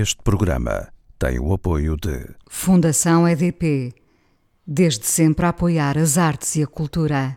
Este programa tem o apoio de Fundação EDP. Desde sempre a apoiar as artes e a cultura.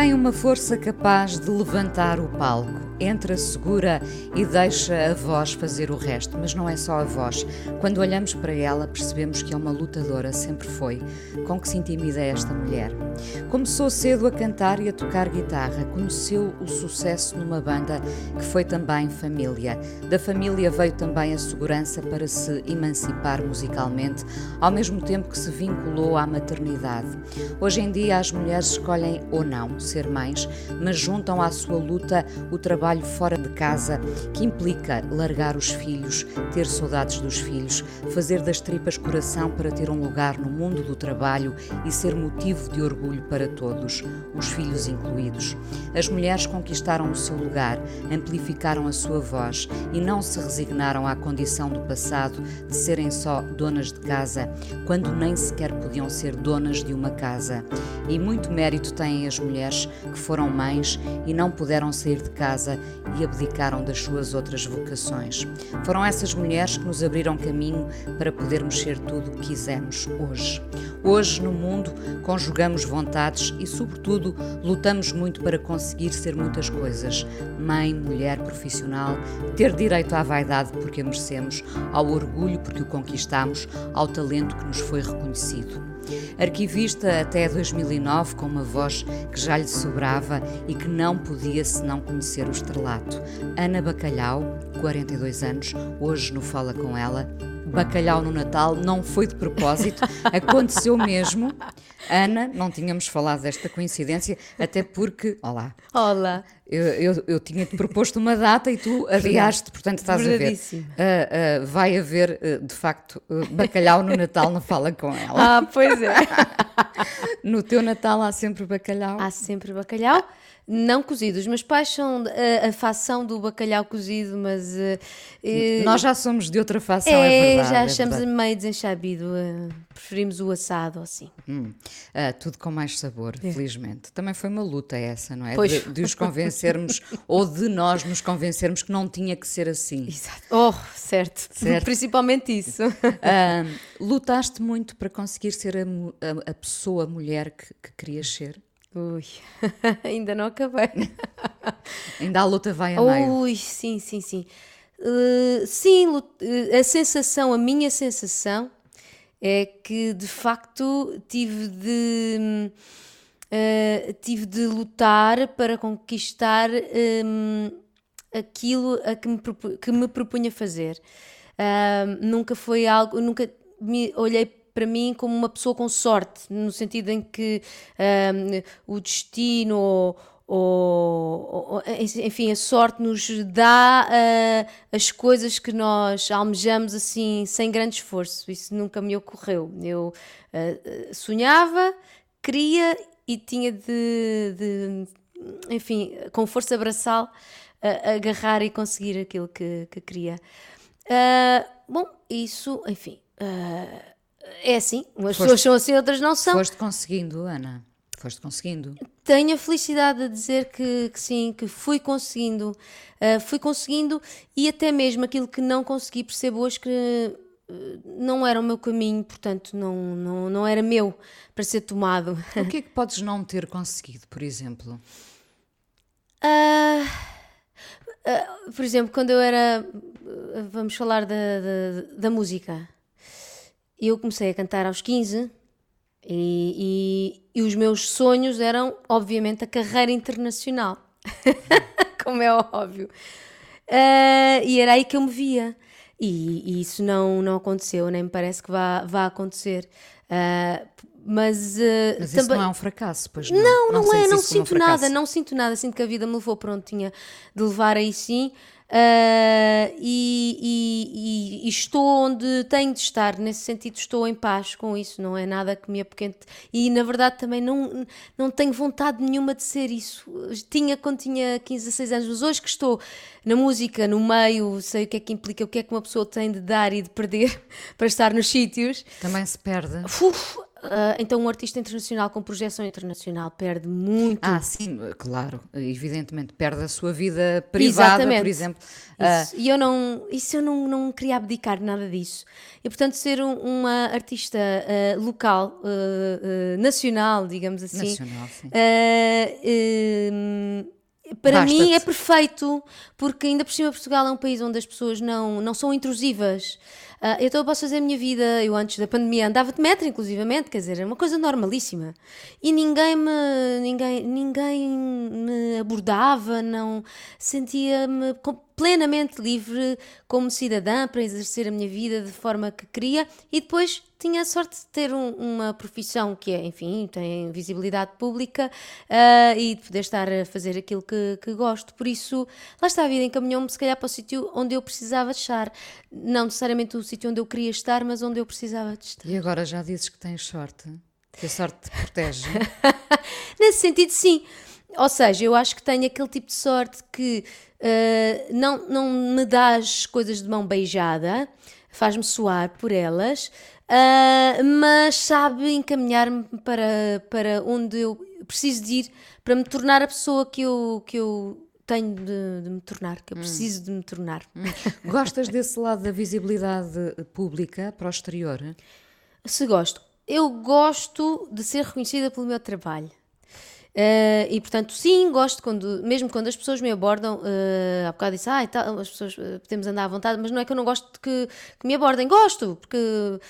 Tem uma força capaz de levantar o palco. Entra segura e deixa a voz fazer o resto, mas não é só a voz. Quando olhamos para ela, percebemos que é uma lutadora, sempre foi. Com que se intimida esta mulher? Começou cedo a cantar e a tocar guitarra, conheceu o sucesso numa banda que foi também família. Da família veio também a segurança para se emancipar musicalmente, ao mesmo tempo que se vinculou à maternidade. Hoje em dia, as mulheres escolhem ou não ser mães, mas juntam à sua luta o trabalho fora de casa, que implica largar os filhos, ter saudades dos filhos, fazer das tripas coração para ter um lugar no mundo do trabalho e ser motivo de orgulho para todos, os filhos incluídos. As mulheres conquistaram o seu lugar, amplificaram a sua voz e não se resignaram à condição do passado de serem só donas de casa, quando nem sequer podiam ser donas de uma casa. E muito mérito têm as mulheres que foram mães e não puderam sair de casa e abdicaram das suas outras vocações. Foram essas mulheres que nos abriram caminho para podermos ser tudo o que quisemos hoje. Hoje, no mundo, conjugamos vontades e, sobretudo, lutamos muito para conseguir ser muitas coisas: mãe, mulher, profissional, ter direito à vaidade porque a merecemos, ao orgulho porque o conquistamos, ao talento que nos foi reconhecido. Arquivista até 2009, com uma voz que já lhe sobrava e que não podia senão conhecer o estrelato. Ana Bacalhau, 42 anos, hoje no Fala Com Ela. Bacalhau no Natal não foi de propósito, aconteceu mesmo. Ana, não tínhamos falado desta coincidência, até porque. Olá. Olá. Eu, eu, eu tinha-te proposto uma data e tu adiaste, portanto estás a ver. Uh, uh, vai haver, uh, de facto, bacalhau no Natal, não fala com ela. Ah, pois é. no teu Natal há sempre bacalhau? Há sempre bacalhau. Não cozido. Os meus pais são a, a facção do bacalhau cozido, mas. Uh, Nós já somos de outra facção, é, é verdade. Já é achamos verdade. meio desenchabido. Uh, preferimos o assado assim. Hum. Uh, tudo com mais sabor, é. felizmente. Também foi uma luta essa, não é? Pois. De, de os convencermos, ou de nós nos convencermos que não tinha que ser assim. Exato. Oh, certo. certo. Principalmente isso. lutaste muito para conseguir ser a, a, a pessoa, a mulher que, que querias ser? Ui, ainda não acabei. ainda a luta vai a meio. Ui, sim, sim, sim. Uh, sim, a sensação, a minha sensação é que de facto tive de uh, tive de lutar para conquistar um, aquilo a que me, que me propunha fazer. Uh, nunca foi algo, nunca me olhei para mim como uma pessoa com sorte, no sentido em que um, o destino ou, ou, enfim, a sorte nos dá uh, as coisas que nós almejamos assim sem grande esforço. Isso nunca me ocorreu. Eu uh, sonhava, queria e tinha de, de enfim, com força braçal, uh, agarrar e conseguir aquilo que, que queria. bom, isso, enfim. Uh, é assim, umas foste, pessoas são assim, outras não são. Foste conseguindo, Ana. Foste conseguindo. Tenho a felicidade de dizer que, que sim, que fui conseguindo. Uh, fui conseguindo e até mesmo aquilo que não consegui, percebo hoje que uh, não era o meu caminho, portanto, não, não, não era meu para ser tomado. O que é que podes não ter conseguido, por exemplo? Uh, por exemplo, quando eu era. Vamos falar da, da, da música eu comecei a cantar aos 15 e, e, e os meus sonhos eram, obviamente, a carreira internacional, como é óbvio. Uh, e era aí que eu me via. E, e, isso não, não aconteceu, nem me parece que vá, vá acontecer. Uh, mas, uh, mas também... isso não é um fracasso, pois não? Não, não, não é, não sinto um nada, não sinto nada, sinto que a vida me levou para onde tinha de levar aí sim. Uh, e, e, e, estou onde tenho de estar, nesse sentido estou em paz com isso, não é nada que me apoquente e na verdade também não, não tenho vontade nenhuma de ser isso. Tinha quando tinha 15, 16 anos, mas hoje que estou na música, no meio, sei o que é que implica, o que é que uma pessoa tem de dar e de perder para estar nos sítios. Também se perde. Uf, Uh, então, um artista internacional com projeção internacional perde muito. Ah, sim, claro, evidentemente, perde a sua vida privada, Exatamente. por exemplo. Isso. Uh, e eu não, isso eu não, não queria abdicar nada disso. E, portanto, ser um, uma artista uh, local, nacional, digamos assim. Nacional, sim. para mim é perfeito, porque ainda por cima Portugal é um país onde as pessoas não, não são intrusivas. Uh, então eu posso fazer a minha vida. Eu antes da pandemia andava de metro, inclusivamente, quer dizer, é uma coisa normalíssima. E ninguém me, ninguém, ninguém me abordava, não sentia-me plenamente livre como cidadã para exercer a minha vida de forma que queria e depois tinha a sorte de ter um, uma profissão que é, enfim, tem visibilidade pública uh, e de poder estar a fazer aquilo que, que gosto. Por isso, lá está a vida, encaminhou-me se calhar para o sítio onde eu precisava estar. Não necessariamente o sítio onde eu queria estar, mas onde eu precisava de estar. E agora já dizes que tens sorte? Que a sorte te protege? Nesse sentido, sim. Ou seja, eu acho que tenho aquele tipo de sorte que uh, não, não me dá as coisas de mão beijada, faz-me suar por elas, uh, mas sabe encaminhar-me para, para onde eu preciso de ir para me tornar a pessoa que eu, que eu tenho de, de me tornar, que eu hum. preciso hum. de me tornar. Hum. Gostas desse lado da visibilidade pública para o exterior? Se gosto. Eu gosto de ser reconhecida pelo meu trabalho. Uh, e portanto, sim, gosto quando, mesmo quando as pessoas me abordam, uh, há bocado disse, ah, tal, as pessoas uh, podemos andar à vontade, mas não é que eu não gosto de que, que me abordem, gosto, porque uh,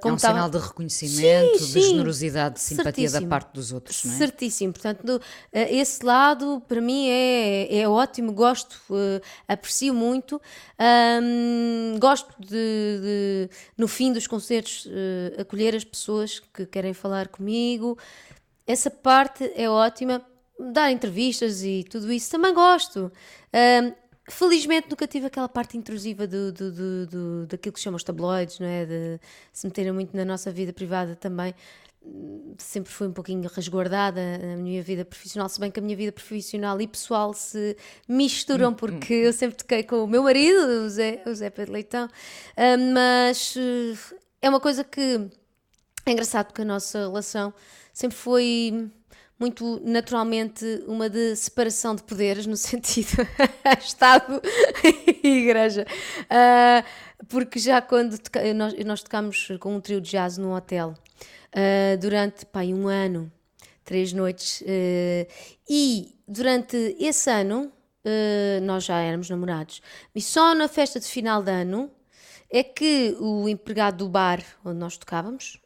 como é um tava... sinal de reconhecimento, sim, de sim, generosidade, de simpatia da parte dos outros, não é? Certíssimo, portanto, esse lado para mim é, é ótimo, gosto, aprecio muito, um, gosto de, de, no fim dos concertos, acolher as pessoas que querem falar comigo. Essa parte é ótima. Dar entrevistas e tudo isso também gosto. Um, felizmente nunca tive aquela parte intrusiva do, do, do, do, daquilo que se chama os tabloides, não é? De se meterem muito na nossa vida privada também. Sempre fui um pouquinho resguardada na minha vida profissional, se bem que a minha vida profissional e pessoal se misturam, hum, porque hum. eu sempre toquei com o meu marido, o Zé, o Zé Pedro Leitão, mas eh, é uma coisa que é engraçado porque a nossa relação sempre foi muito naturalmente uma de separação de poderes no sentido Estado e Igreja. Uh, porque já quando toca, nós, nós tocámos com um trio de jazz num hotel uh, durante pá, um ano, três noites, uh, e durante esse ano nós já éramos namorados. E só na festa de final de ano é que o empregado do bar onde nós tocávamos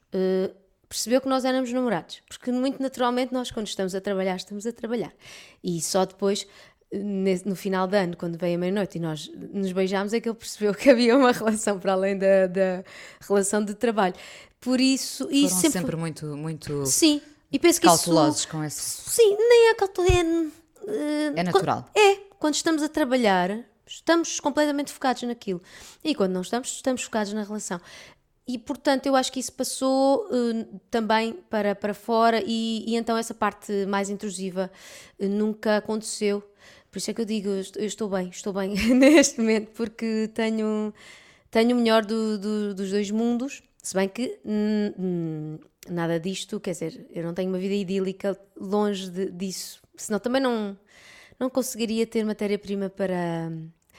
percebeu que nós éramos namorados, porque muito naturalmente nós quando estamos a trabalhar, estamos a trabalhar. E só depois, no final do ano, quando veio a meia-noite e nós nos beijámos, é que ele percebeu que havia uma relação para além da, da relação de trabalho. Por isso, Foram e sempre, sempre muito, muito sim, e penso que cautelosos isso, com esse. Sim, nem é cauteloso, é, é natural. é, quando estamos a trabalhar, estamos completamente focados naquilo. E quando não estamos, estamos focados na relação. E portanto eu acho que isso passou uh, também para, para fora, e, e, então essa parte mais intrusiva uh, nunca aconteceu. Por isso é que eu digo, eu estou, bem, estou bem neste momento, porque tenho, tenho o melhor do, do, dos dois mundos, se bem que nada disto, quer dizer, eu não tenho uma vida idílica longe de, disso, senão também não, não conseguiria ter matéria-prima para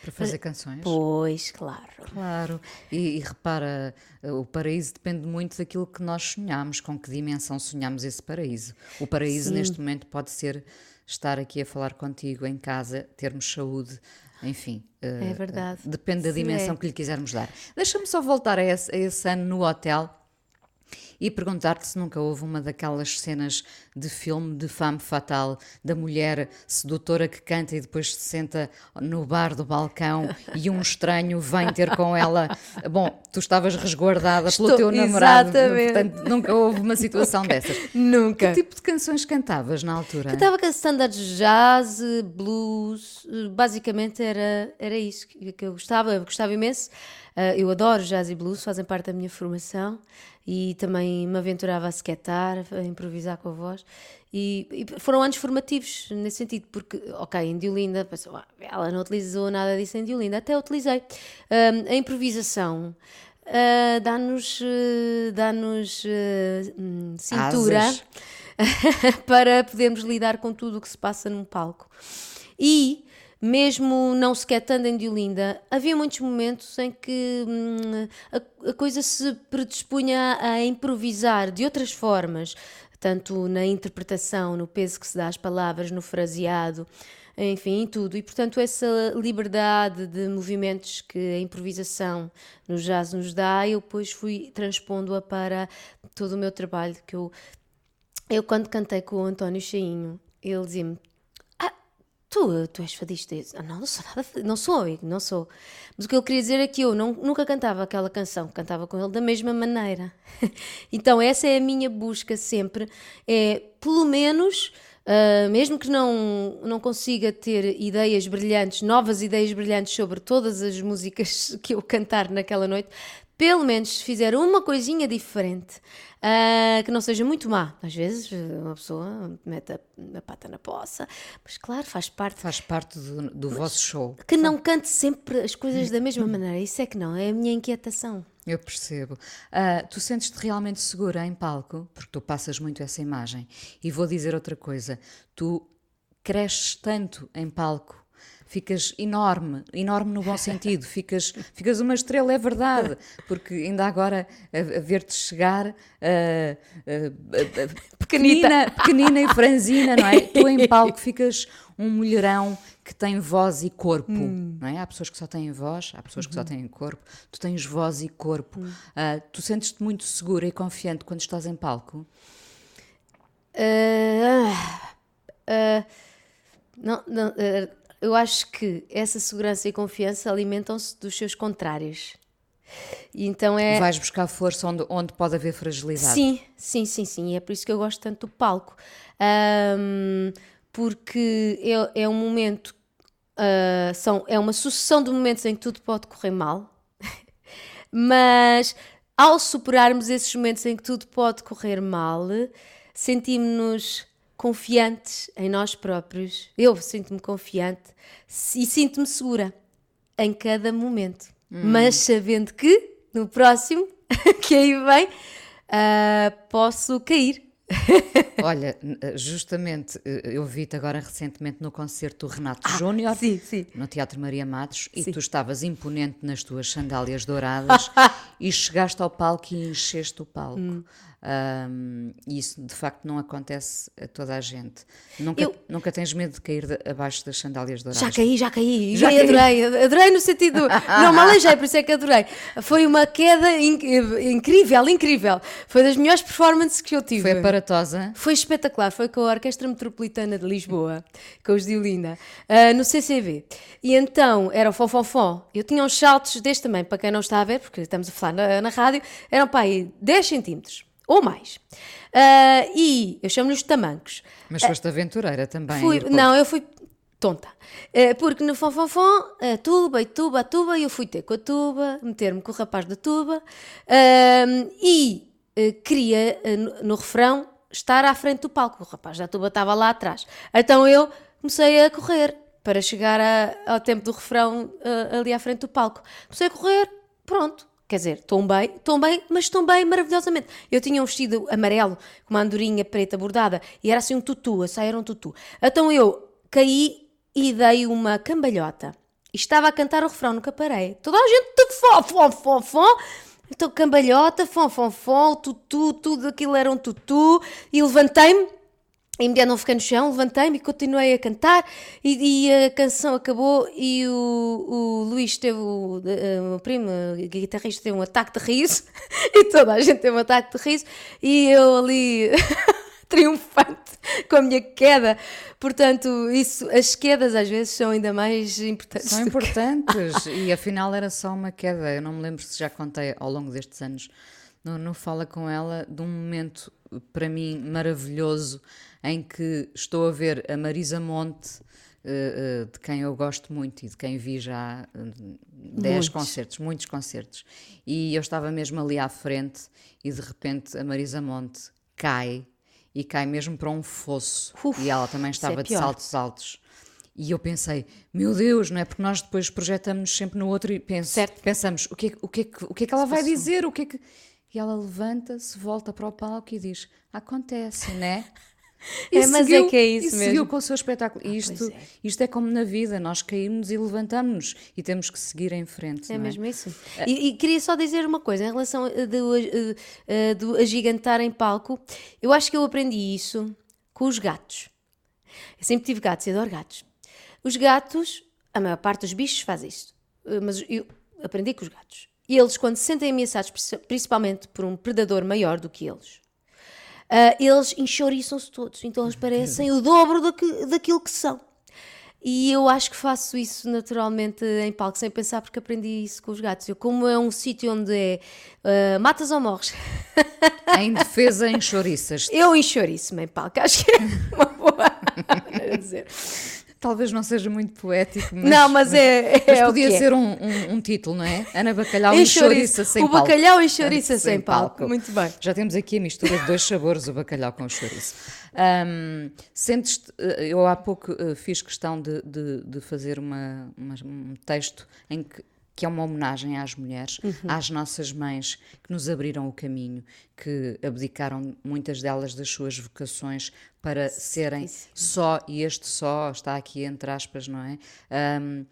para fazer canções? Pois, claro. Claro. E, e, repara, o paraíso depende muito daquilo que nós sonhamos, com que dimensão sonhamos esse paraíso. O paraíso, Sim. neste momento, pode ser estar aqui a falar contigo em casa, termos saúde, enfim. É verdade. Uh, depende da dimensão é. que lhe quisermos dar. Deixa-me só voltar a esse, a esse ano no hotel e perguntar-te se nunca houve uma daquelas cenas de filme de fame fatal da mulher sedutora que canta e depois se senta no bar do balcão e um estranho vem ter com ela. Bom, tu estavas resguardada Estou- pelo teu namorado. exatamente. Portanto, nunca houve uma situação dessas. Nunca. Que tipo de canções cantavas na altura? Cantava standards de jazz, blues, basicamente era, era isso que eu gostava, eu gostava imenso. Ah, eu adoro jazz e blues, fazem parte da minha formação e também me aventurava a sequetar, a improvisar com a voz. E, e foram anos formativos nesse sentido, porque, ok, em Diolinda, pensou, "Ah, ela não utilizou nada disso em Diolinda, até utilizei. Ah, a improvisação. ah, dá-nos dá-nos eh, hum, cintura para podermos lidar com tudo o que se passa num palco. E, mesmo não sequer estando em Diolinda, havia muitos momentos em que hum, a, a coisa se predispunha a improvisar de outras formas, tanto na interpretação, no peso que se dá às palavras, no fraseado, enfim, em tudo. E, portanto, essa liberdade de movimentos que a improvisação no jazz nos dá, eu depois fui transpondo-a para todo o meu trabalho que eu eu, quando cantei com o António Cheinho, ele dizia-me: tu, tu és fadista? Eu "Ah, não, não sou nada, fadista, não sou, amigo, não sou. Mas o que ele queria dizer é que eu não, nunca cantava aquela canção, cantava com ele da mesma maneira. então, essa é a minha busca sempre: é pelo menos. ah, mesmo que não, não consiga ter ideias brilhantes, novas ideias brilhantes sobre todas as músicas que eu cantar naquela noite, pelo menos se fizer uma coisinha diferente, ah, que não seja muito má. Às vezes uma pessoa mete a, a pata na poça, mas claro, faz parte. Faz parte do, do vosso show. Que não cante sempre as coisas da mesma maneira. Isso é que não, é a minha inquietação. Eu percebo. Ah, tu sentes-te realmente segura em palco, porque tu passas muito essa imagem. E vou dizer outra coisa: tu cresces tanto em palco. Ficas enorme, enorme no bom sentido, ficas, ficas uma estrela, é verdade, porque ainda agora a, a ver-te chegar ah, ah, ah, pequenina, pequenina e franzina, não é? Tu em palco ficas um mulherão que tem voz e corpo, não é? Há pessoas que só têm voz, há pessoas que só têm corpo, tu tens voz e corpo. Ah, tu sentes-te muito segura e confiante quando estás em palco? Ah, ah, não, não, eu acho que essa segurança e confiança alimentam-se dos seus contrários. E então é. Vais buscar força onde, onde pode haver fragilidade. Sim, sim, sim, sim. E é por isso que eu gosto tanto do palco. Ahm, porque é, é um momento, ah, são, é uma sucessão de momentos em que tudo pode correr mal, mas ao superarmos esses momentos em que tudo pode correr mal, sentimos-nos confiantes em nós próprios. Eu sinto-me confiante e sinto-me segura em cada momento, mas sabendo que no próximo, que aí vem, ah, posso cair. Olha, n- justamente, eh, eu vi-te agora recentemente no concerto do Renato Júnior, Ah, sim, sim. no Teatro Maria Matos, e Sim. tu estavas imponente nas tuas sandálias douradas e chegaste ao palco e encheste o palco. Hum. Ahm, e isso de facto não acontece a toda a gente. Nunca, Eu- nunca tens medo de cair de- abaixo das sandálias douradas. Já caí, já caí. Já Já adorei. Adorei no sentido. Não me aleijei, por isso é que adorei. Foi uma queda inc- incrível, incrível. Foi das melhores performances que eu tive. Foi aparatosa. Foi espetacular, foi com a Orquestra Metropolitana de Lisboa, com os de Olinda, ah, no CCV. E então era o Fonfonfon. Eu tinha uns saltos deste tamanho, para quem não está a ver, porque estamos a falar na, na rádio, eram para aí 10 centímetros ou mais. Ah, e eu chamo-lhes tamancos. Mas foste aventureira também. Fui, não, eu fui tonta. Eh, Porque no fonfonfon, a tuba e tuba, a tuba, e eu fui ter com a tuba, meter-me com o rapaz da tuba e queria, no, no refrão, estar à frente do palco. O rapaz da tuba estava lá atrás. Então eu comecei a correr para chegar a- ao tempo do refrão ali à frente do palco. Comecei a correr, pronto. Quer dizer, tombei, tombei, mas tombei maravilhosamente. Eu tinha um vestido amarelo, com uma andorinha preta bordada, e era assim um tutu, a saia era um tutu. Então eu caí e dei uma cambalhota. E estava a cantar o refrão, nunca parei. Toda a gente, fó, fó, fó, fó. Então cambalhota, fó, fó, fó, tutu, tudo aquilo era um tutu. E levantei-me, Imediatamente não fiquei no chão, levantei-me e continuei a cantar e, e a canção acabou e o, o Luís teve, o, eh, o meu primo, o guitarrista, teve um ataque de riso e toda a gente teve um ataque de riso e eu ali triunfante com a minha queda. Portanto, isso, as quedas às vezes são ainda mais importantes. São do que- importantes e afinal era só uma queda. Eu não me lembro se já contei ao longo destes anos. No, no Fala com ela de um momento para mim maravilhoso em que estou a ver a Marisa Monte, eh, eh, de quem eu gosto muito e de quem vi já eh, 10 Muitos. concertos, muitos concertos. E eu estava mesmo ali à frente e de repente a Marisa Monte cai e cai mesmo para um fosso. Uf, e ela também é estava de pior. saltos altos. E eu pensei, meu Deus, não é? Porque nós depois projetamos sempre no outro e penso, Certo. pensamos, o que, é, que- o, que é que, o que é que ela vai dizer? O que é que... E ela levanta-se, volta para o palco e diz, acontece, né? E É, mas é que é isso e mesmo. seguiu com o seu espetáculo. E isto, é. isto é como na vida, nós caímos e levantamos e temos que seguir em frente. É não mesmo isso. E, e queria só dizer uma coisa em relação do, do agigantar em palco. Eu acho que eu aprendi isso com os gatos. Eu sempre tive gatos e adoro gatos. Os gatos, a maior parte dos bichos faz isso. Eh, Mas eu aprendi com os gatos. E eles, quando se sentem ameaçados, princi- principalmente por um predador maior do que eles, ah, eles enxoriçam-se todos. Então eles parecem o dobro daqui- daquilo que são. E eu acho que faço isso naturalmente em palco, sem pensar, porque aprendi isso com os gatos. Eu, como é um sítio onde é ah, matas ou morres, Em defesa, em chouriças. eu enxoriço-me em palco. Acho que é uma boa dizer. Talvez não seja muito poético, mas, Não, mas é, é mas o podia é. ser um, um- um título, não é? Ana Bacalhau Em e chouriço. chouriça sem O palco. bacalhau em chouriça sem palco. Muito bem. Já temos aqui a mistura de dois sabores, o bacalhau com o chouriço. Ahm, sentes eu há pouco eh, fiz questão de, de- de fazer uma, uma- um texto em que, que é uma homenagem às mulheres, Uhum. às nossas mães que nos abriram o caminho, que abdicaram muitas delas das suas vocações para serem só, e este só está aqui entre aspas, não é? Ahm,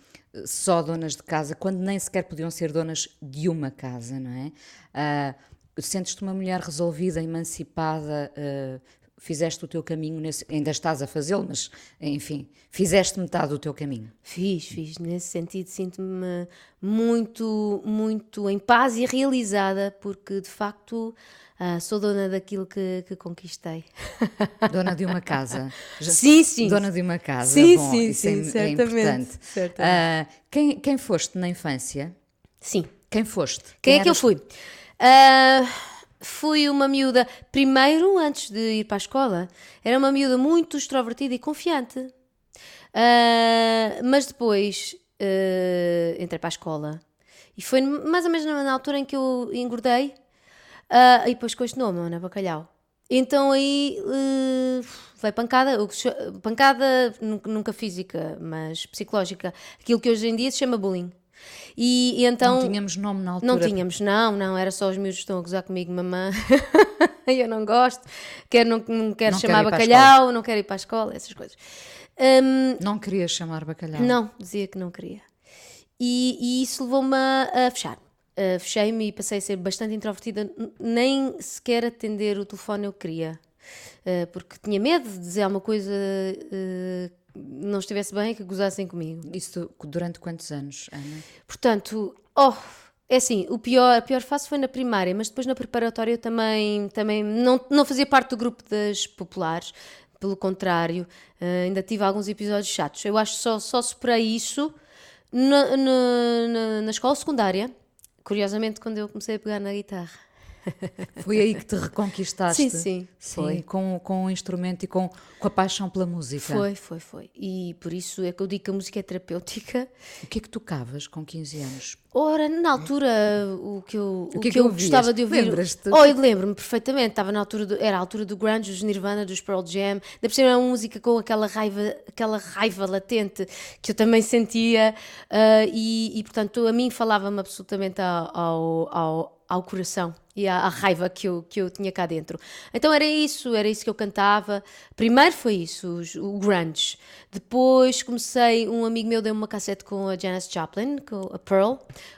só donas de casa, quando nem sequer podiam ser donas de uma casa, não é? Ah, Sentes-te uma mulher resolvida, emancipada, ah, fizeste o teu caminho, nesse- ainda estás a fazê-lo, mas enfim, fizeste metade do teu caminho. Fiz, fiz. Nesse sentido, sinto-me muito, muito em paz e realizada, porque de facto ah, sou dona daquilo que, que conquistei. Dona de uma casa. Já- Sim, sim. Dona de uma casa. Sim, Bom, sim, isso sim, é, é certamente, importante. certamente. Ah, quem, quem foste na infância? Sim. Quem foste? Quem é que eu fui? Ah, fui uma miúda, primeiro, antes de ir para a escola, era uma miúda muito extrovertida e confiante. Ah, mas depois ah, entrei para a escola e foi mais ou menos na altura em que eu engordei ah, e depois com este nome, Ana Bacalhau. Então aí eh, veio pancada, pancada nunca física, mas psicológica, aquilo que hoje em dia se chama bullying. E, e então. Não tínhamos nome na altura. Não tínhamos, não, não, era só os miúdos que estão a gozar comigo, mamã. eu não gosto, quero, não, não quero Não chamar quero bacalhau, não quero ir para a escola, essas coisas. Hum, Não querias chamar bacalhau? não, dizia que não queria. E, e isso levou-me a, a fechar. Uh, Fechei-me e passei a ser bastante introvertida, nem sequer atender o telefone eu queria. Uh, porque tinha medo de dizer alguma coisa uh, não estivesse bem, que gozassem comigo. Isso durante quantos anos, Ana? Portanto, oh, é assim, o pior, a pior fase foi na primária, mas depois na preparatória eu também, também não, não fazia parte do grupo das populares, pelo contrário, eh, ainda tive alguns episódios chatos. Eu acho que só, só superei isso na, na, na escola secundária, curiosamente quando eu comecei a pegar na guitarra. Foi aí que te reconquistaste? Sim, sim, Sim, foi. com, com o instrumento e com, com a paixão pela música. Foi, foi, foi. E por isso é que eu digo que a música é terapêutica. O que é que tocavas com 15 anos? Ora, na altura, o que eu, O o que é que eu ouvias? gostava de ouvir. Lembras-te? Oh, eu lembro-me perfeitamente. Estava na altura do, era a altura do grunge, dos Nirvana, dos Pearl Jam. Da por era uma música com aquela raiva, aquela raiva latente que eu também sentia. ah, e, e, portanto, a mim falava-me absolutamente ao, ao, ao, ao coração e à, raiva que eu, que eu tinha cá dentro. Então era isso, era isso que eu cantava. Primeiro foi isso, os- o grunge. Depois comecei, um amigo meu deu-me uma cassete com a Janis Joplin, com a Pearl,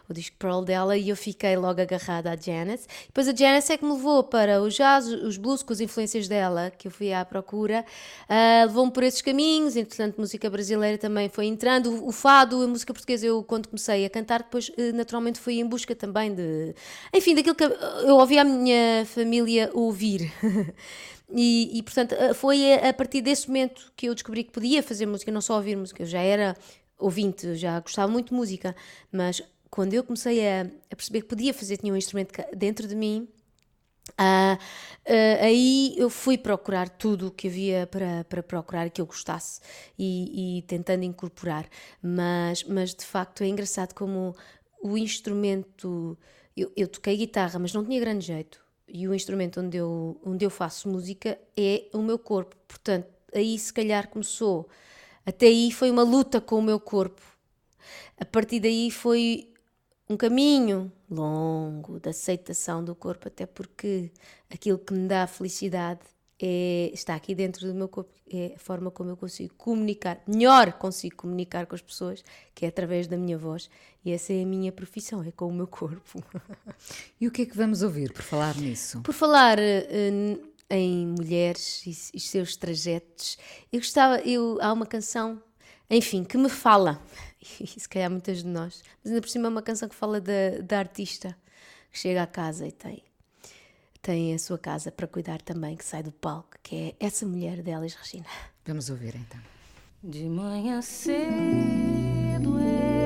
o disco Pearl dela, e eu fiquei logo agarrada à Janis. Depois a Janis é que me levou para o jazz, os blues, com as influências dela, que eu fui à procura. Ah, Levou-me por esses caminhos, entretanto, música brasileira também foi entrando. O, o fado, a música portuguesa, eu quando comecei a cantar, depois eh, naturalmente fui em busca também de. Enfim, daquilo que. Eu ouvi a minha família ouvir. e, e, portanto, foi a, partir desse momento que eu descobri que podia fazer música, não só ouvir música. Eu já era ouvinte, já gostava muito de música, mas quando eu comecei a, a perceber que podia fazer, tinha um instrumento dentro de mim, Uh, uh, aí eu fui procurar tudo o que havia para, para procurar que eu gostasse e, e, tentando incorporar, mas, mas de facto é engraçado como o instrumento. Eu, eu toquei guitarra, mas não tinha grande jeito, e o instrumento onde eu, onde eu faço música é o meu corpo, portanto, aí se calhar começou. Até aí foi uma luta com o meu corpo. A partir daí foi um caminho longo de aceitação do corpo, até porque aquilo que me dá felicidade é, está aqui dentro do meu corpo, é a forma como eu consigo comunicar, melhor consigo comunicar com as pessoas, que é através da minha voz, e essa é a minha profissão, é com o meu corpo. e o que é que vamos ouvir por falar nisso? Por falar uh, em mulheres e, e seus trajetos, eu gostava, eu, há uma canção, enfim, que me fala e se calhar muitas de nós, mas ainda por cima é uma canção que fala da, da artista que chega à casa e tem, tem a sua casa para cuidar também, que sai do palco, que é essa mulher de Elis Regina. Vamos ouvir então. De manhã cedo,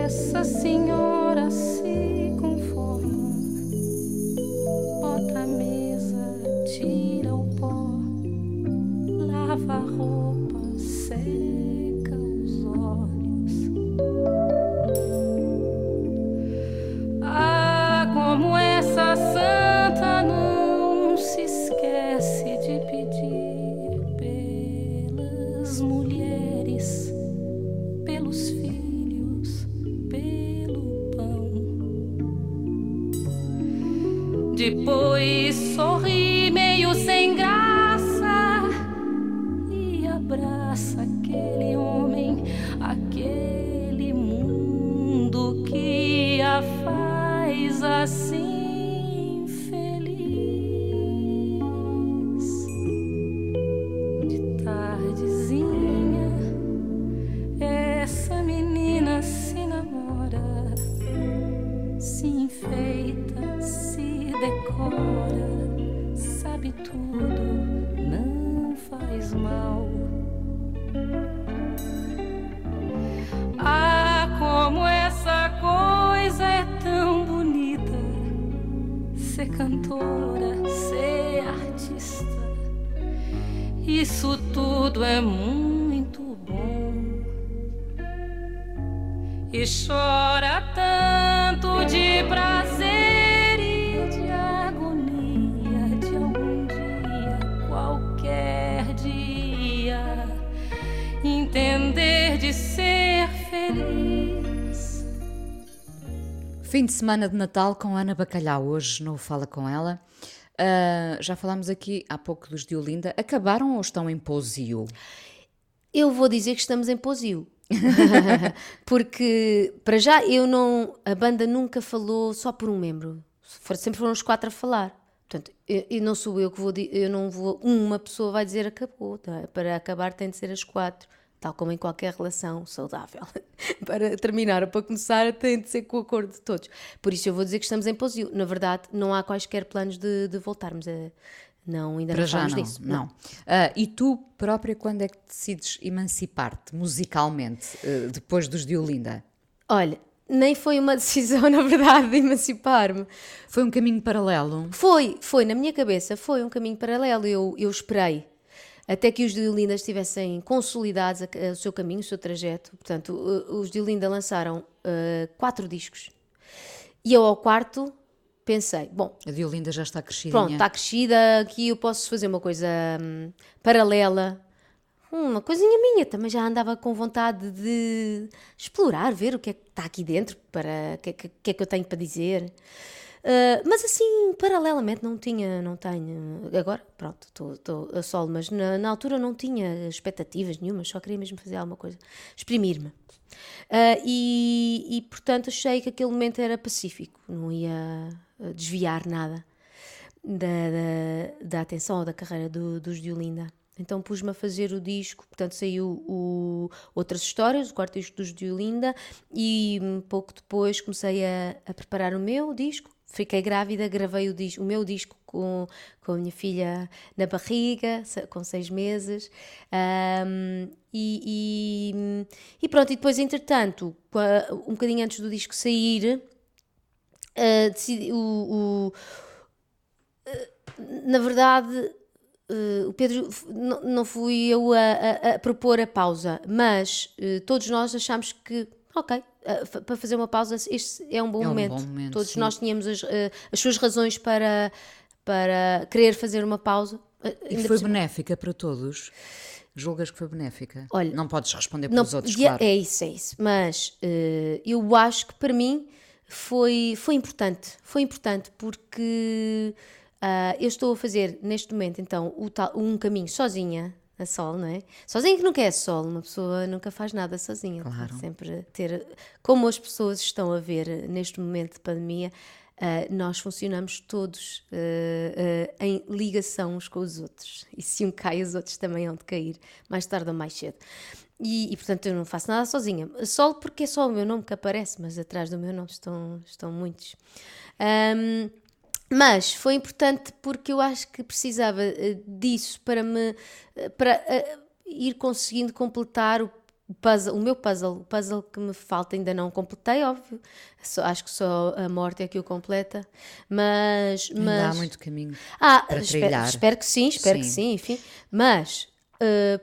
essa senhora se conforma, bota a mesa, tira o pó, lava a roupa, E chora tanto de prazer e de agonia de algum dia, qualquer dia entender de ser feliz. Fim de semana de Natal com Ana Bacalhau. Hoje não fala com ela. Ah, já falámos aqui há pouco dos de Olinda. Acabaram ou estão em posio? Eu vou dizer que estamos em posio. Porque, para já, eu não. A banda nunca falou só por um membro. Sempre foram os quatro a falar. Portanto, eu não sou eu que vou. Eu não vou. Uma pessoa vai dizer acabou. tá? Para acabar, tem de ser as quatro. Tal como em qualquer relação saudável. para terminar ou para começar, tem de ser com o acordo de todos. Por isso, eu vou dizer que estamos em posio. Na verdade, não há quaisquer planos de, de voltarmos a. Não, ainda Para não já não. disso. não. Ah, e tu própria, quando é que decides emancipar-te musicalmente, ah, depois dos de Olinda? Olha, nem foi uma decisão, na verdade, de emancipar-me. Foi um caminho paralelo? Foi, foi, na minha cabeça, foi um caminho paralelo. Eu, eu esperei até que os de Olinda estivessem consolidados o seu caminho, o seu trajeto. Portanto, os de Olinda lançaram eh, quatro discos. E eu ao quarto pensei, bom, A de Olinda já está crescidinha. Pronto, está crescida, aqui eu posso fazer uma coisa hum, paralela, uma coisinha minha, também já andava com vontade de explorar, ver o que é que está aqui dentro, para o que, é que, que é que eu tenho para dizer. Uh, mas assim, paralelamente não tinha, não tenho, agora pronto, estou a solo, mas na, na altura não tinha expectativas nenhumas, só queria mesmo fazer alguma coisa, exprimir-me. Uh, e, e portanto achei que aquele momento era pacífico, não ia desviar nada da, da, da atenção ou da carreira do, dos de Olinda. Então pus-me a fazer o disco, portanto saiu o Outras Histórias, o quarto disco dos de Olinda, e um pouco depois comecei a, a preparar o meu disco. fiquei grávida, gravei o, disco, o meu disco com, com a minha filha na barriga, com seis meses. Ahm, e, e, e pronto, e depois, entretanto, um bocadinho antes do disco sair, decidi, o, o- ah, na verdade, ah, o Pedro, não, não fui eu a, a- a propor a pausa, mas ah, todos nós achámos que, ok, para fazer uma pausa, este é um bom É um momento. bom momento, Todos sim. nós tínhamos as, as suas razões para, para querer fazer uma pausa. E foi cima- benéfica para todos? Julgas que foi benéfica? Olha, não podes responder Não, pelos outros, yeah, claro. É isso, é isso. Mas eh, eu acho que para mim foi, foi importante. Foi importante porque ah, eu estou a fazer neste momento então tal- um caminho sozinha a sol, não é? Sozinha que nunca é sol, uma pessoa nunca faz nada sozinha. Claro. Sempre ter, como as pessoas estão a ver neste momento de pandemia, ah, nós funcionamos todos ah, ah, em ligação uns com os outros. E se um cai, os outros também hão de cair, mais tarde ou mais cedo. E, e, portanto eu não faço nada sozinha. Só porque é só o meu nome que aparece, mas atrás do meu nome estão, estão muitos. Ahm, mas foi importante porque eu acho que precisava eh, disso para me eh, para eh, ir conseguindo completar o puzzle, o meu puzzle, o puzzle que me falta ainda não completei, óbvio. Só- acho que só a morte é que o completa, mas, Ainda mas há muito caminho ah, para espero, trilhar. espero que sim, espero que Sim. sim, enfim. Mas eh,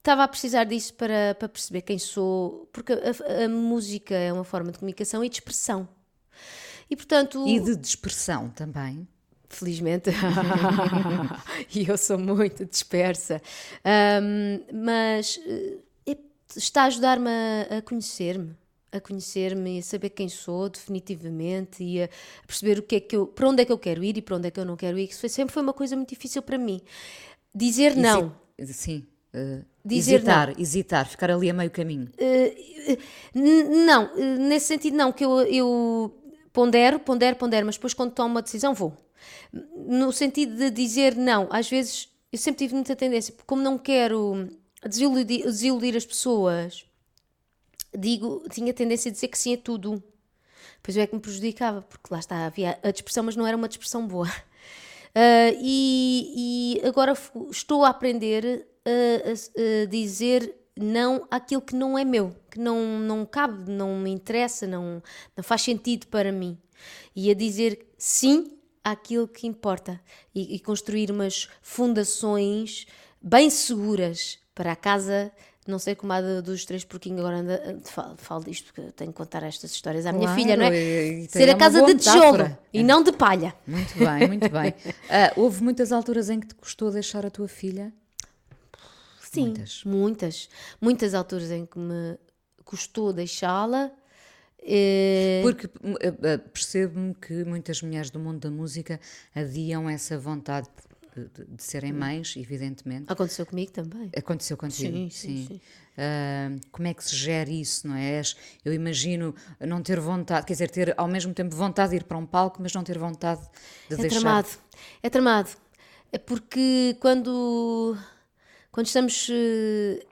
estava a precisar disso para, para perceber quem sou, porque a, a música é uma forma de comunicação e de expressão. E portanto. E de dispersão também. Felizmente. e eu sou muito dispersa. Ahm, mas eh, está a ajudar-me a, conhecer-me. A conhecer-me e a saber quem sou definitivamente e a perceber o que é que eu, para onde é que eu quero ir e para onde é que eu não quero ir. Isso foi, sempre foi uma coisa muito difícil para mim. Dizer não. Hesi- Sim. eh, Dizer hesitar, hesitar, ficar ali a meio caminho. N- Não, eh, nesse sentido não, que eu, eu pondero, pondero, pondero, mas depois quando tomo uma decisão vou. No sentido de dizer não, às vezes eu sempre tive muita tendência, como não quero desiludir, desiludir as pessoas, digo, tinha tendência a dizer que sim a tudo. Pois eu é que me prejudicava, porque lá está, havia a dispersão, mas não era uma dispersão boa. Ah, e, e agora estou a aprender a, dizer não àquilo que não é meu, que não, não cabe, não me interessa, não, não faz sentido para mim. E a dizer sim àquilo que importa e, e construir umas fundações bem seguras para a casa. Não sei como a dos três porquinhos agora anda, falo, falo disto porque eu tenho que contar estas histórias à minha Claro, filha, não é? e- e Ser é a casa de tijolo metáfora. e não de palha. Muito bem, muito bem. Ah, houve muitas alturas em que te custou deixar a tua filha? Sim, Muitas. muitas. Muitas, alturas em que me custou deixá-la. eh, Porque hum, ah, ah, percebo-me que muitas mulheres do mundo da música adiam essa vontade de, serem mães, evidentemente. Aconteceu comigo também. Aconteceu contigo? Sim, sim, sim. Ah, como é que se gera isso, não é? Eu imagino não ter vontade, quer dizer, ter ao mesmo tempo vontade de ir para um palco, mas não ter vontade de É deixar. tramado. É tramado. É porque quando, quando estamos eh,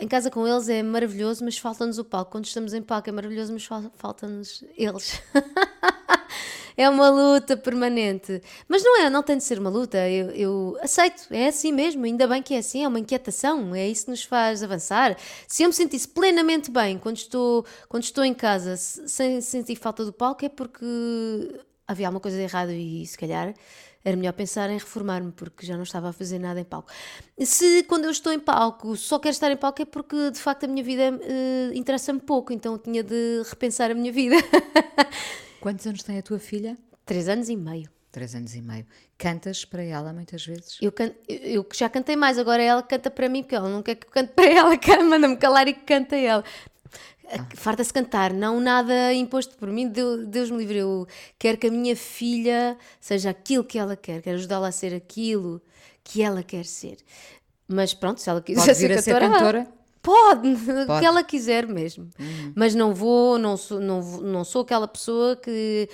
em casa com eles é maravilhoso, mas falta-nos o palco. Quando estamos em palco é maravilhoso, mas fal- falta-nos eles. é uma luta permanente. Mas não é, não tem de ser uma luta. Eu, eu aceito, é assim mesmo. Ainda bem que é assim, é uma inquietação. É isso que nos faz avançar. Se eu me sentisse plenamente bem quando estou, quando estou em casa, se- sem sentir falta do palco, é porque havia alguma coisa de errado e se calhar era melhor pensar em reformar-me porque já não estava a fazer nada em palco. Se quando eu estou em palco só quero estar em palco é porque de facto a minha vida eh, interessa-me pouco, então eu tinha de repensar a minha vida. Quantos anos tem a tua filha? Três anos e meio. Três anos e meio. Cantas para ela muitas vezes? Eu, can- eu- já cantei mais, agora ela canta para mim, porque ela não quer que eu cante para ela, manda-me calar e canta ela. Farta-se cantar, não nada imposto por mim, Deus, me livre. Eu quero que a minha filha seja aquilo que ela quer, quero ajudá-la a ser aquilo que ela quer ser. Mas pronto, se ela quiser ser vir a ser cantora, cantora? Pode, o Pode. Uhum. que ela quiser mesmo. Mas não vou, não sou, não, vou- não sou aquela pessoa que,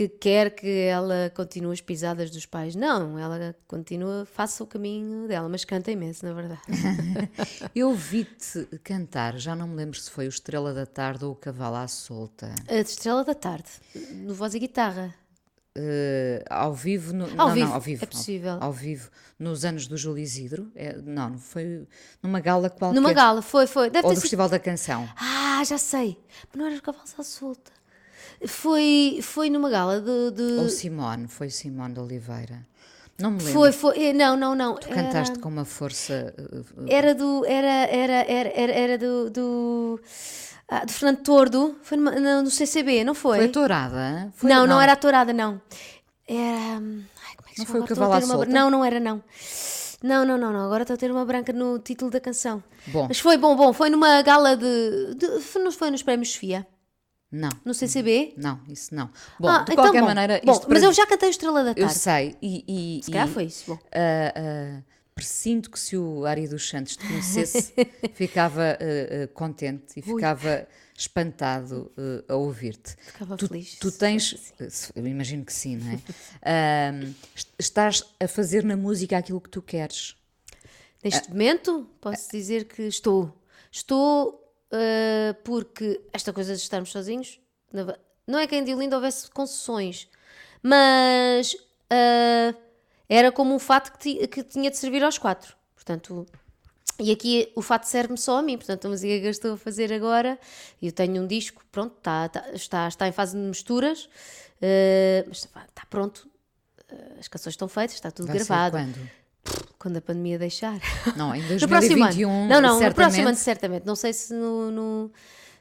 que quer que ela continue as pisadas dos pais. Não, ela continua, faça o caminho dela, mas canta imenso, na verdade. Eu vi-te cantar, já não me lembro se foi o Estrela da Tarde ou o Cavalo à Solta. A Estrela da Tarde, no voz e guitarra. eh, ao vivo, no, Ao não, vivo, não, ao vivo, é possível. Ao, ao vivo, nos anos do Júlio Isidro, é, não, não foi numa gala qualquer. Numa gala, foi, foi. Deve Ou do sido- Festival da Canção. Ah, já sei. Mas não era o Cavalos à Solta. Foi, foi numa gala de. de- Ou Simone, foi Simone de Oliveira. Não me lembro. Foi, foi. eh, Não, não, não. Tu cantaste era, com uma força. eh, era do. Era, era, era, era, era do. do ah, do Fernando Tordo. Foi numa- no, no CCB, não foi? Foi a tourada? Foi- não, não, era a tourada, não. Era. hum, Ai, como é que se Não foi o Cavalo à uma-? Não, não era, não. Não, não, não, não. Agora estou a ter uma branca no título da canção. Bom. Mas foi bom, bom. Foi numa gala de. de foi, não foi nos Prémios Sofia? Não, No CCB? não, isso não. Bom, ah, de então qualquer bom. maneira. Bom, mas eu já cantei Estrela da Eu Tarde. sei, e. e Se calhar foi isso. Bom. ah, ah, presinto que se o Ari dos Santos te conhecesse, ficava ah, contente e ficava espantado a ouvir-te. Ficava tu, feliz, Tu tens, se- eu imagino que sim, não é? Est- estás a fazer na música aquilo que tu queres. Neste momento, posso dizer que estou. Estou uh, porque esta coisa de estarmos sozinhos, não é que em Diolinda houvesse concessões, mas uh, era como um fato que, que tinha de servir aos quatro. Portanto, e aqui o fato serve-me só a mim, portanto, a música que eu estou a fazer agora, eu tenho um disco, pronto, tá, tá- está, está em fase de misturas, uh, mas está, está pronto, as canções estão feitas, está tudo Vai ser gravado. quando? Quando a pandemia deixar. Não, em No próximo ano. 2021, Não, não, no certamente. próximo ano, certamente. Não sei se, no, no-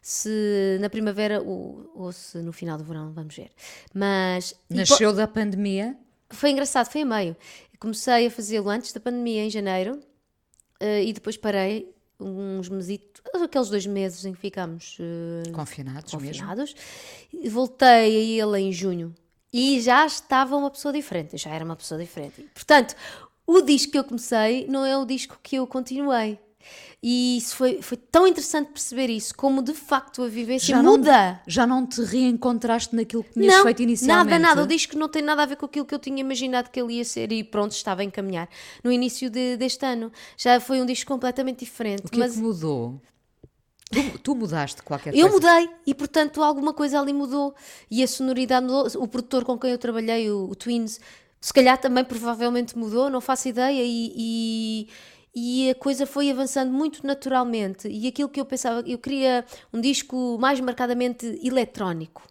se na primavera ou, ou se no final do verão, vamos ver. Mas. Nasceu da pandemia. Foi engraçado, foi a meio. Comecei a fazê-lo antes da pandemia, em janeiro, eh, e depois parei uns mesitos, aqueles dois meses em que ficámos eh, Confinados, mesmo. confinados. E Voltei a ele em junho e já estava uma pessoa diferente, já era uma pessoa diferente. Portanto, o disco que eu comecei não é o disco que eu continuei. E isso foi, foi tão interessante perceber isso, como de facto a vivência Já não- muda. Já não te reencontraste naquilo que tinhas Não, feito inicialmente? nada, nada. O disco não tem nada a ver com aquilo que eu tinha imaginado que ele ia ser e pronto, estava a encaminhar. No início de- deste ano já foi um disco completamente diferente. O que mas é que mudou? Tu, tu mudaste qualquer Eu coisa? mudei e, portanto, alguma coisa ali mudou. E a sonoridade mudou. O produtor com quem eu trabalhei, o, o Twins, se calhar também provavelmente mudou, não faço ideia. E, e, e a coisa foi avançando muito naturalmente. E aquilo que eu pensava, eu queria um disco mais marcadamente eletrónico.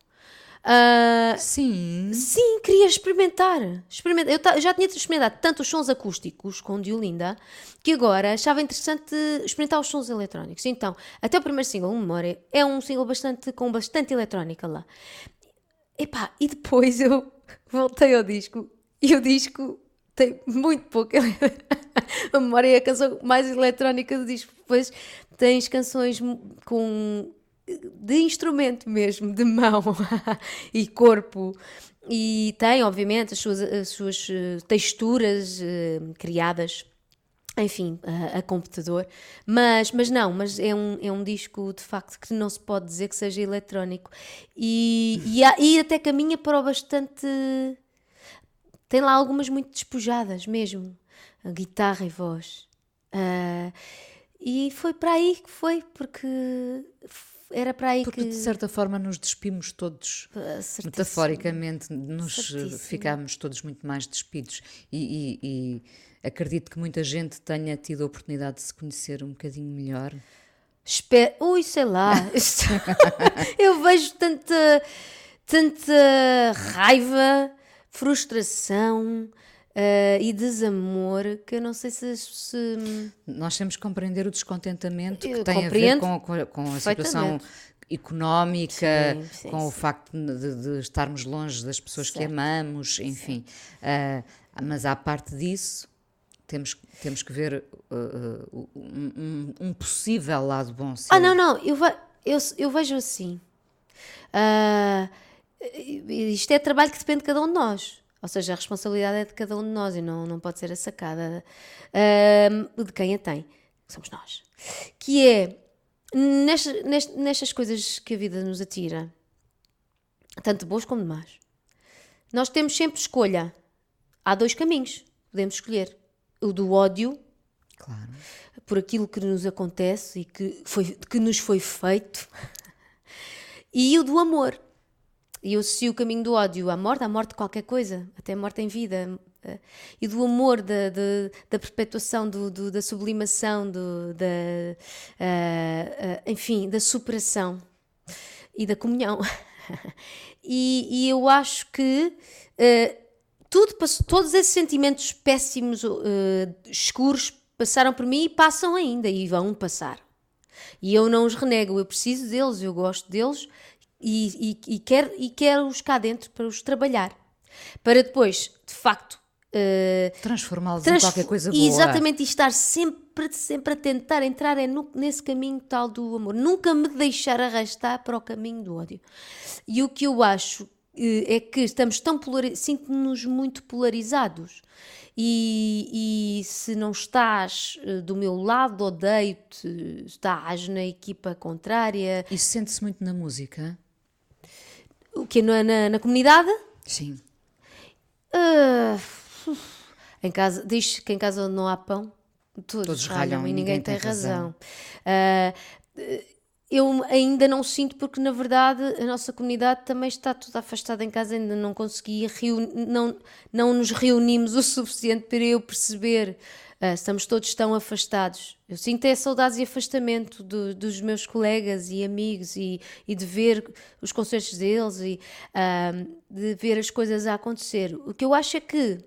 Ah, Sim. Sim, queria experimentar. experimentar. Eu, eu já tinha experimentado tanto os sons acústicos com Diolinda que agora achava interessante experimentar os sons eletrónicos. Então, até o primeiro single, o Memória, é um single bastante, com bastante eletrónica lá. Epá, e depois eu voltei ao disco e o disco tem muito pouco. ele- a memória é a canção mais eletrónica do disco. Depois tens canções com de instrumento mesmo, de mão e corpo. E tem, obviamente, as suas, as suas eh, texturas eh, criadas enfim, a, a computador, mas, mas não, mas é um, é um disco de facto que não se pode dizer que seja eletrónico e, e, e até caminha para o bastante. Tem lá algumas muito despojadas mesmo, a guitarra e voz. Ah, e foi para aí que foi, porque era para aí Porque que. de certa forma nos despimos todos, Ah, certíssimo. metaforicamente, nos eh, Certíssimo. ficámos todos muito mais despidos. E, e- e acredito que muita gente tenha tido a oportunidade de se conhecer um bocadinho melhor. Espera, ui, sei lá. Eu vejo tanta, tanta raiva, frustração eh, e desamor que eu não sei se. se- Nós temos que compreender o descontentamento Eu que tem a ver com, com a- com a situação económica, Sim, sim, com o sim. facto de, de estarmos longe das pessoas que Certo. amamos, enfim. Ah, mas à parte disso, temos, temos que ver ah, um, um- possível lado bom. Ah, não, não, eu, ve- eu, eu vejo assim. Ah, isto é trabalho que depende de cada um de nós. Ou seja, a responsabilidade é de cada um de nós e não, não pode ser a sacada ah, de quem a tem, que somos nós. Que é, nestas, nestas, nestas coisas que a vida nos atira, tanto de boas como de más, nós temos sempre escolha. Há dois caminhos, podemos escolher. O do ódio, Claro. por aquilo que nos acontece e que, foi, que nos foi feito, e o do amor. E eu associo o caminho do ódio à morte, à morte de qualquer coisa, até a morte em vida. eh, E do amor, da, da, da perpetuação, do, do- da sublimação, do, da, eh, eh, enfim, da superação e da comunhão. e, e eu acho que eh, tudo todos esses sentimentos péssimos, escuros, passaram por mim e passam ainda e vão passar. E eu não os renego, eu preciso deles, eu gosto deles e, e, e quero, e quero-os cá dentro para os trabalhar. Para depois, de facto, eh, Transformá-los em Trans- qualquer coisa boa. Exatamente, e estar sempre, sempre a tentar entrar é no- nesse caminho tal do amor. Nunca me deixar arrastar para o caminho do ódio. E o que eu acho eh, é que estamos tão polarizados, sinto-nos muito polarizados. E, e se não estás eh, do meu lado, odeio-te, estás na equipa contrária. Isso sente-se muito na música? O que na, na, na comunidade? Sim. Ah, em casa, diz que em casa onde não há pão, todos, Todos ralham, e ninguém tem razão. Ah, eu ainda não sinto porque na verdade a nossa comunidade também está toda afastada em casa, ainda não consegui não, não nos reunimos o suficiente para eu perceber. Ah, estamos todos tão afastados. Eu sinto é saudades e afastamento do- dos meus colegas e amigos e, e de ver os concertos deles e ah, de ver as coisas a acontecer. O que eu acho é que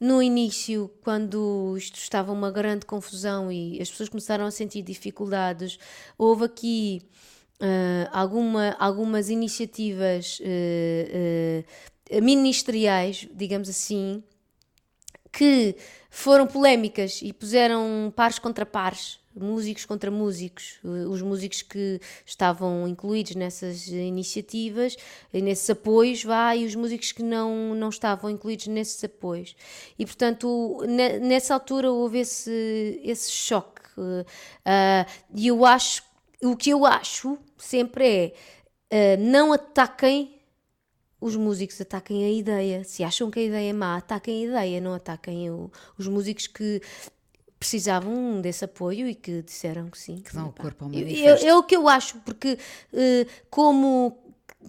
no início, quando isto estava uma grande confusão e as pessoas começaram a sentir dificuldades, houve aqui ah, alguma, algumas iniciativas eh, eh, ministeriais, digamos assim, que foram polémicas e puseram pares contra pares, músicos contra músicos, eh, os músicos que estavam incluídos nessas iniciativas, e nesses apoios, vá, e os músicos que não, não estavam incluídos nesses apoios. E, portanto, ne- nessa altura houve esse, esse choque. eh, E eu acho, o que eu acho sempre é, eh, não ataquem os músicos ataquem a ideia. Se acham que a ideia é má, ataquem a ideia, não ataquem o- os músicos que precisavam desse apoio e que disseram que sim. Que dão o corpo ao É, manifesto. é o que eu acho, porque eh, como,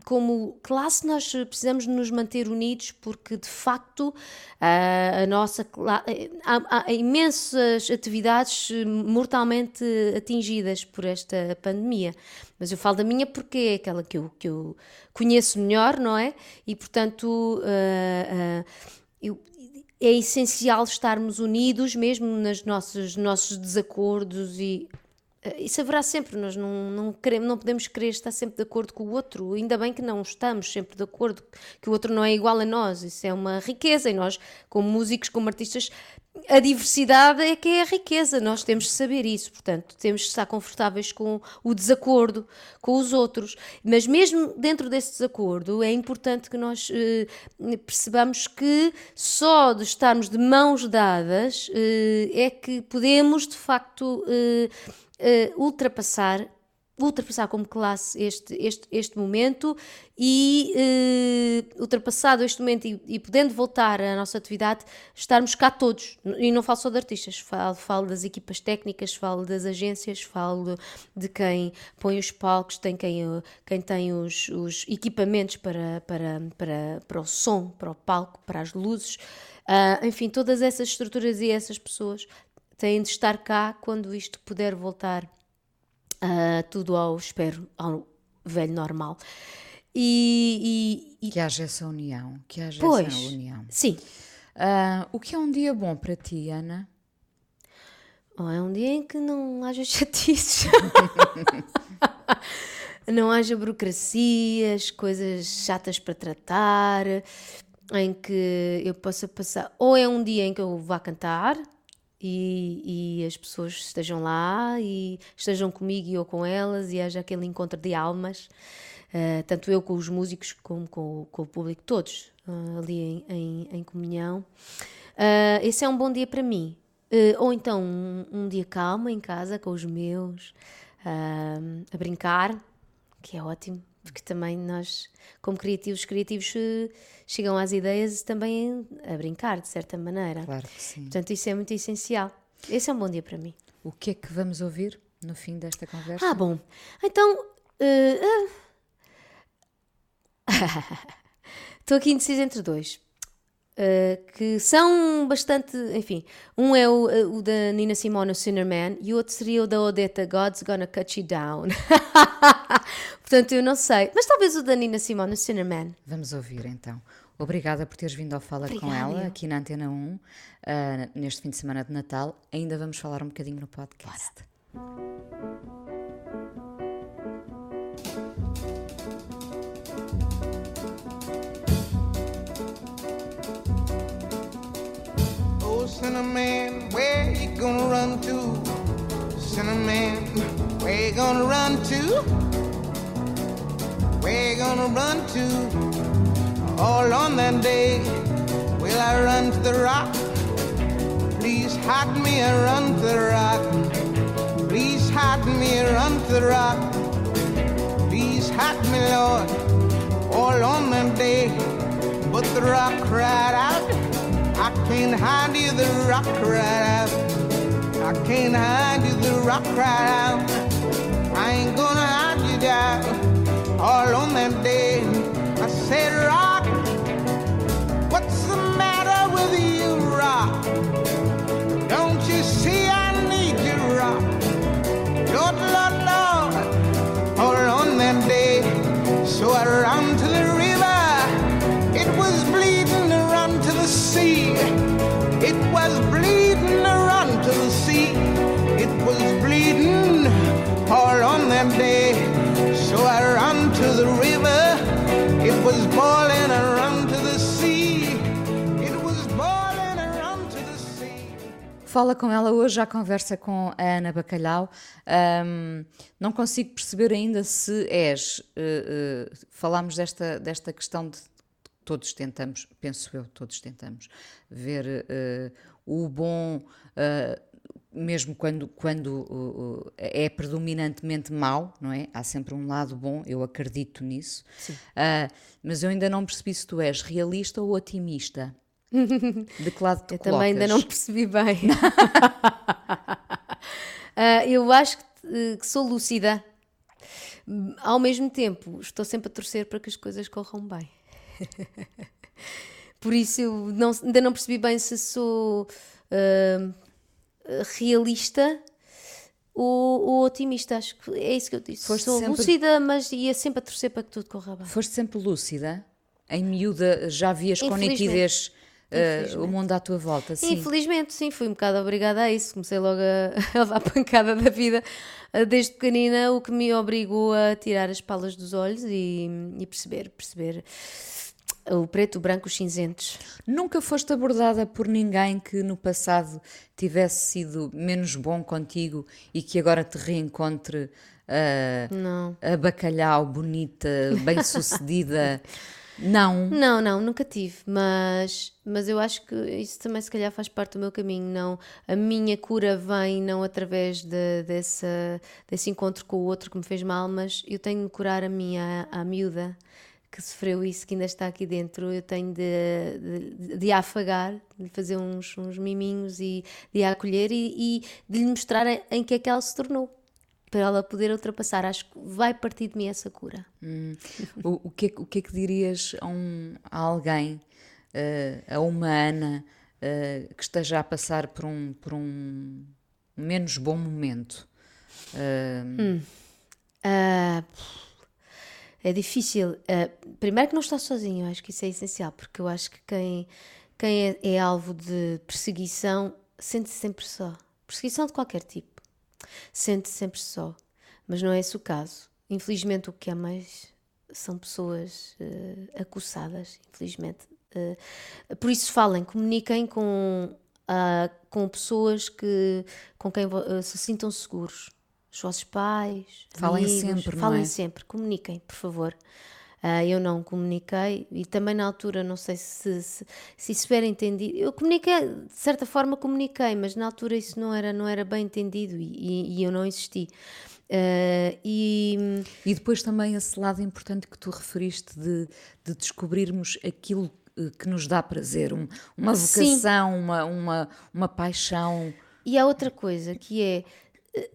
como classe nós precisamos nos manter unidos, porque de facto a, a nossa há, há imensas atividades eh, mortalmente atingidas por esta pandemia. Mas eu falo da minha porque é aquela que eu, que eu conheço melhor, não é? E portanto. eh, eh, eu- é essencial estarmos unidos, mesmo nos nossos, nossos desacordos e isso haverá sempre, nós não, não, queremos, não podemos querer estar sempre de acordo com o outro, ainda bem que não estamos sempre de acordo, que o outro não é igual a nós, isso é uma riqueza e nós, como músicos, como artistas, a diversidade é que é a riqueza, nós temos de saber isso, portanto, temos de estar confortáveis com o desacordo com os outros, mas mesmo dentro desse desacordo é importante que nós eh, percebamos que só de estarmos de mãos dadas eh, é que podemos de facto eh, eh, ultrapassar ultrapassar como classe este, este, este momento e eh, ultrapassado este momento e, e podendo voltar à nossa atividade, estarmos cá todos, e não falo só de artistas, falo, falo das equipas técnicas, falo das agências, falo de quem põe os palcos, tem quem, quem tem os, os equipamentos para, para, para, para o som, para o palco, para as luzes, Ah, enfim, todas essas estruturas e essas pessoas têm de estar cá quando isto puder voltar ah, tudo ao, espero, ao velho normal. E, e- e- Que haja essa união. Que haja Pois. essa união. sim, Ah, o que é um dia bom para ti, Ana? Ou é um dia em que não haja chatices. não haja burocracias, coisas chatas para tratar, em que eu possa passar. Ou é um dia em que eu vá cantar e, e as pessoas estejam lá e estejam comigo e eu com elas e haja aquele encontro de almas, eh, tanto eu com os músicos como com, o- com o público, todos eh, ali em, em- em comunhão. Ah, esse é um bom dia para mim. Ou então um, um dia calmo em casa com os meus, a brincar, que é ótimo, porque também nós, como criativos, criativos eh, chegam às ideias também a brincar, de certa maneira. Claro que sim. Portanto, isso é muito essencial. Esse é um bom dia para mim. O que é que vamos ouvir no fim desta conversa? Ah, bom. Então. eh, ah. Estou aqui indecisa entre dois. Uh, que são bastante. Enfim, um é o, o da Nina Simone, o Sinner Man, e o outro seria o da Odetta, God's Gonna Cut You Down. Portanto, eu não sei. Mas talvez o da Nina Simone, o Sinner Man. Vamos ouvir então. Obrigada por teres vindo ao Fala Obrigada, com ela, aqui na Antena 1, ah, neste fim de semana de Natal. Ainda vamos falar um bocadinho no podcast. Oh, Cinnamon, where you gonna run to? Cinnamon, where you gonna run to? Where you gonna run to? All on that day, will I run to the rock? Please hide me and run to the rock. Please hide me and run to the rock. Please hide me, Lord, all on that day. But the rock cried out, I can't hide you, the rock cried out. I can't hide you, the rock cried out. I ain't gonna hide you down all on that day. I said, Rock, what's the matter with you, Rock? Don't you see I need you, Rock? Lord, Lord, Lord, all on that day. So I ran to the river. It was bleeding run to the sea. It was bleeding run to the sea. It was bleeding all on that day. Fala com ela hoje, já conversa com a Ana Bacalhau. Ahm, não consigo perceber ainda se és. eh, eh, falámos desta, desta questão de. Todos tentamos, penso eu, todos tentamos ver eh, o bom, mesmo quando, quando uh, uh, é predominantemente mau, não é? Há sempre um lado bom, eu acredito nisso. Ah, mas eu ainda não percebi se tu és realista ou otimista. De que lado te Eu também ainda não colocas? percebi bem. Ah, eu acho que, que sou lúcida. Ao mesmo tempo, estou sempre a torcer para que as coisas corram bem. Por isso, eu não- ainda não percebi bem se sou ah, realista ou, ou otimista. Acho que é isso que eu disse. Foste sou sempre- lúcida, mas ia sempre a torcer para que tudo corra bem. Foste sempre lúcida? Em miúda já vias com nitidez eh, o mundo à tua volta? Sim. Infelizmente, sim, fui um bocado obrigada a isso. Comecei logo a, a levar pancada da vida eh, desde pequenina, o que me obrigou a tirar as palas dos olhos e, e perceber, perceber o preto, o branco, os cinzentos. Nunca foste abordada por ninguém que no passado tivesse sido menos bom contigo e que agora te reencontre eh, Não. a bacalhau, bonita, bem-sucedida? Não. Não, não, nunca tive, mas, mas eu acho que isso também se calhar faz parte do meu caminho. Não, a minha cura vem não através de, dessa, desse encontro com o outro que me fez mal, mas eu tenho de curar a minha a miúda que sofreu isso, que ainda está aqui dentro. Eu tenho de, de, de a afagar, de fazer uns, uns miminhos e de a acolher e, e de lhe mostrar em que é que ela se tornou. Para ela poder ultrapassar, acho que vai partir de mim essa cura. O, o que, é que- o que é que dirias a, um, a alguém, eh, a uma Ana, eh, que esteja a passar por um, por um menos bom momento? Eh, Ah, é difícil. Ah, primeiro que não está sozinho, acho que isso é essencial, porque eu acho que quem, quem é, é alvo de perseguição sente-se sempre só. Perseguição de qualquer tipo. Sente-se sempre só. Mas não é esse o caso. Infelizmente, o que é mais são pessoas ah, acossadas, infelizmente. Ah, por isso, falem, comuniquem com, ah, com pessoas que, com quem se sintam seguros. Os vossos pais, Falem amigos, sempre, falem é? sempre, comuniquem, por favor. Ah, eu não comuniquei e também na altura não sei se, se, se isso era entendido. Eu comuniquei, de certa forma comuniquei, mas na altura isso não era, não era bem entendido e, e- e eu não insisti. Ah, e E depois também esse lado importante que tu referiste de, de descobrirmos aquilo eh, que nos dá prazer, um- uma Sim. vocação, uma, uma, uma paixão. E há outra coisa que é eh,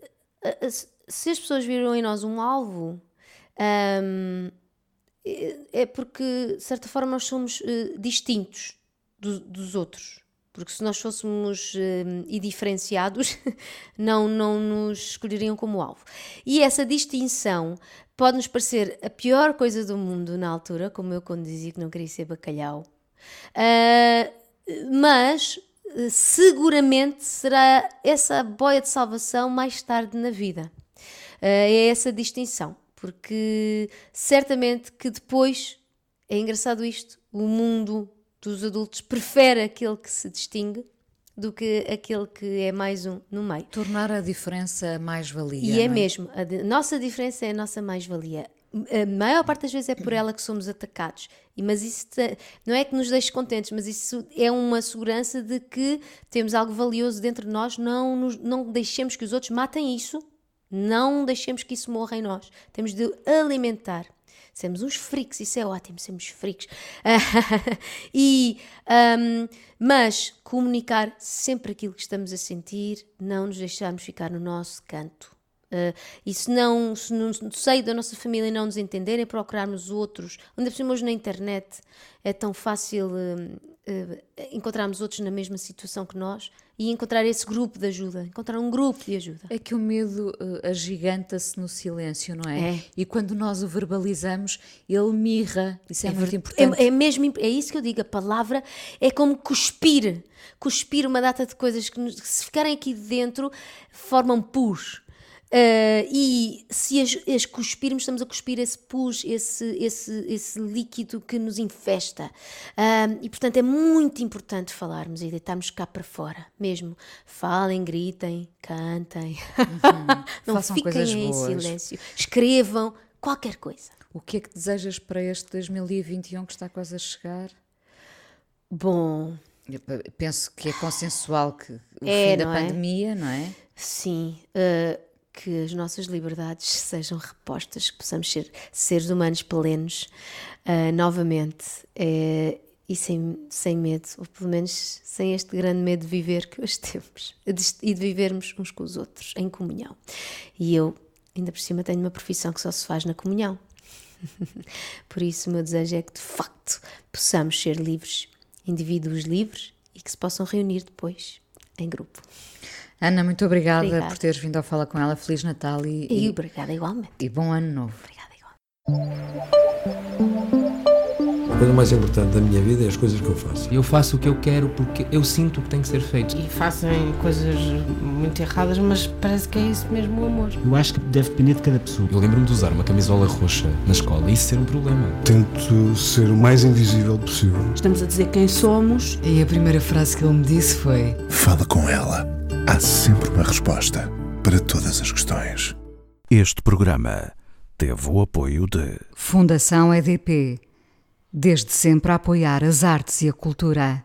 se as pessoas viram em nós um alvo, hum, é porque, de certa forma, nós somos uh, distintos do, dos outros. Porque se nós fôssemos uh, e diferenciados, não, não nos escolheriam como alvo. E essa distinção pode nos parecer a pior coisa do mundo na altura, como eu quando dizia que não queria ser bacalhau. Uh, mas seguramente será essa boia de salvação mais tarde na vida. Uh, é essa distinção, porque certamente que depois é engraçado isto: o mundo dos adultos prefere aquele que se distingue do que aquele que é mais um no meio. Tornar a diferença mais-valia. E é, é, mesmo, a nossa diferença é a nossa mais-valia. A maior parte das vezes é por ela que somos atacados. Mas isso não é que nos deixe contentes, mas isso é uma segurança de que temos algo valioso dentro de nós, não, nos, não deixemos que os outros matem isso, não deixemos que isso morra em nós. Temos de alimentar. Sermos uns freaks, isso é ótimo, sermos freaks. e, um, mas comunicar sempre aquilo que estamos a sentir, não nos deixarmos ficar no nosso canto. Uh, e se não, se no seio da nossa família não nos entenderem, procurarmos outros, onde hoje na internet é tão fácil uh, uh, encontrarmos outros na mesma situação que nós e encontrar esse grupo de ajuda, encontrar um grupo de ajuda. É que o medo uh, agiganta-se no silêncio, não é? é? E quando nós o verbalizamos, ele mirra. Isso é, é muito importante. É, é, mesmo, é isso que eu digo, a palavra é como cuspir. Cuspir uma data de coisas que, que se ficarem aqui dentro, formam pus Uh, e se as, as, cuspirmos, estamos a cuspir esse pus, esse, esse, esse líquido que nos infesta. Uh, e portanto é muito importante falarmos e deitarmos cá para fora, mesmo. Falem, gritem, cantem, uhum. não Façam fiquem em boas. silêncio, escrevam qualquer coisa. O que é que desejas para este 2021 que está quase a chegar? Bom, Eu penso que é consensual que o é, fim da é? pandemia, não é? Sim. Uh, que as nossas liberdades sejam repostas, que possamos ser seres humanos plenos uh, novamente uh, e sem, sem medo, ou pelo menos sem este grande medo de viver que hoje temos e de vivermos uns com os outros em comunhão. E eu, ainda por cima, tenho uma profissão que só se faz na comunhão. por isso, o meu desejo é que de facto possamos ser livres, indivíduos livres e que se possam reunir depois em grupo. Ana, muito obrigada, obrigada, por teres vindo ao Fala com ela. Feliz Natal e, e, e obrigada igualmente. E bom ano novo. Obrigada igualmente. A coisa mais importante da minha vida é as coisas que eu faço. Eu faço o que eu quero porque eu sinto que tem que ser feito. E fazem coisas muito erradas, mas parece que é isso mesmo o amor. Eu acho que deve depender de cada pessoa. Eu lembro-me de usar uma camisola roxa na escola e isso ser um problema. Tento ser o mais invisível possível. Estamos a dizer quem somos. E a primeira frase que ele me disse foi: Fala com ela há sempre uma resposta para todas as questões. Este programa teve o apoio de Fundação EDP. Desde sempre a apoiar as artes e a cultura.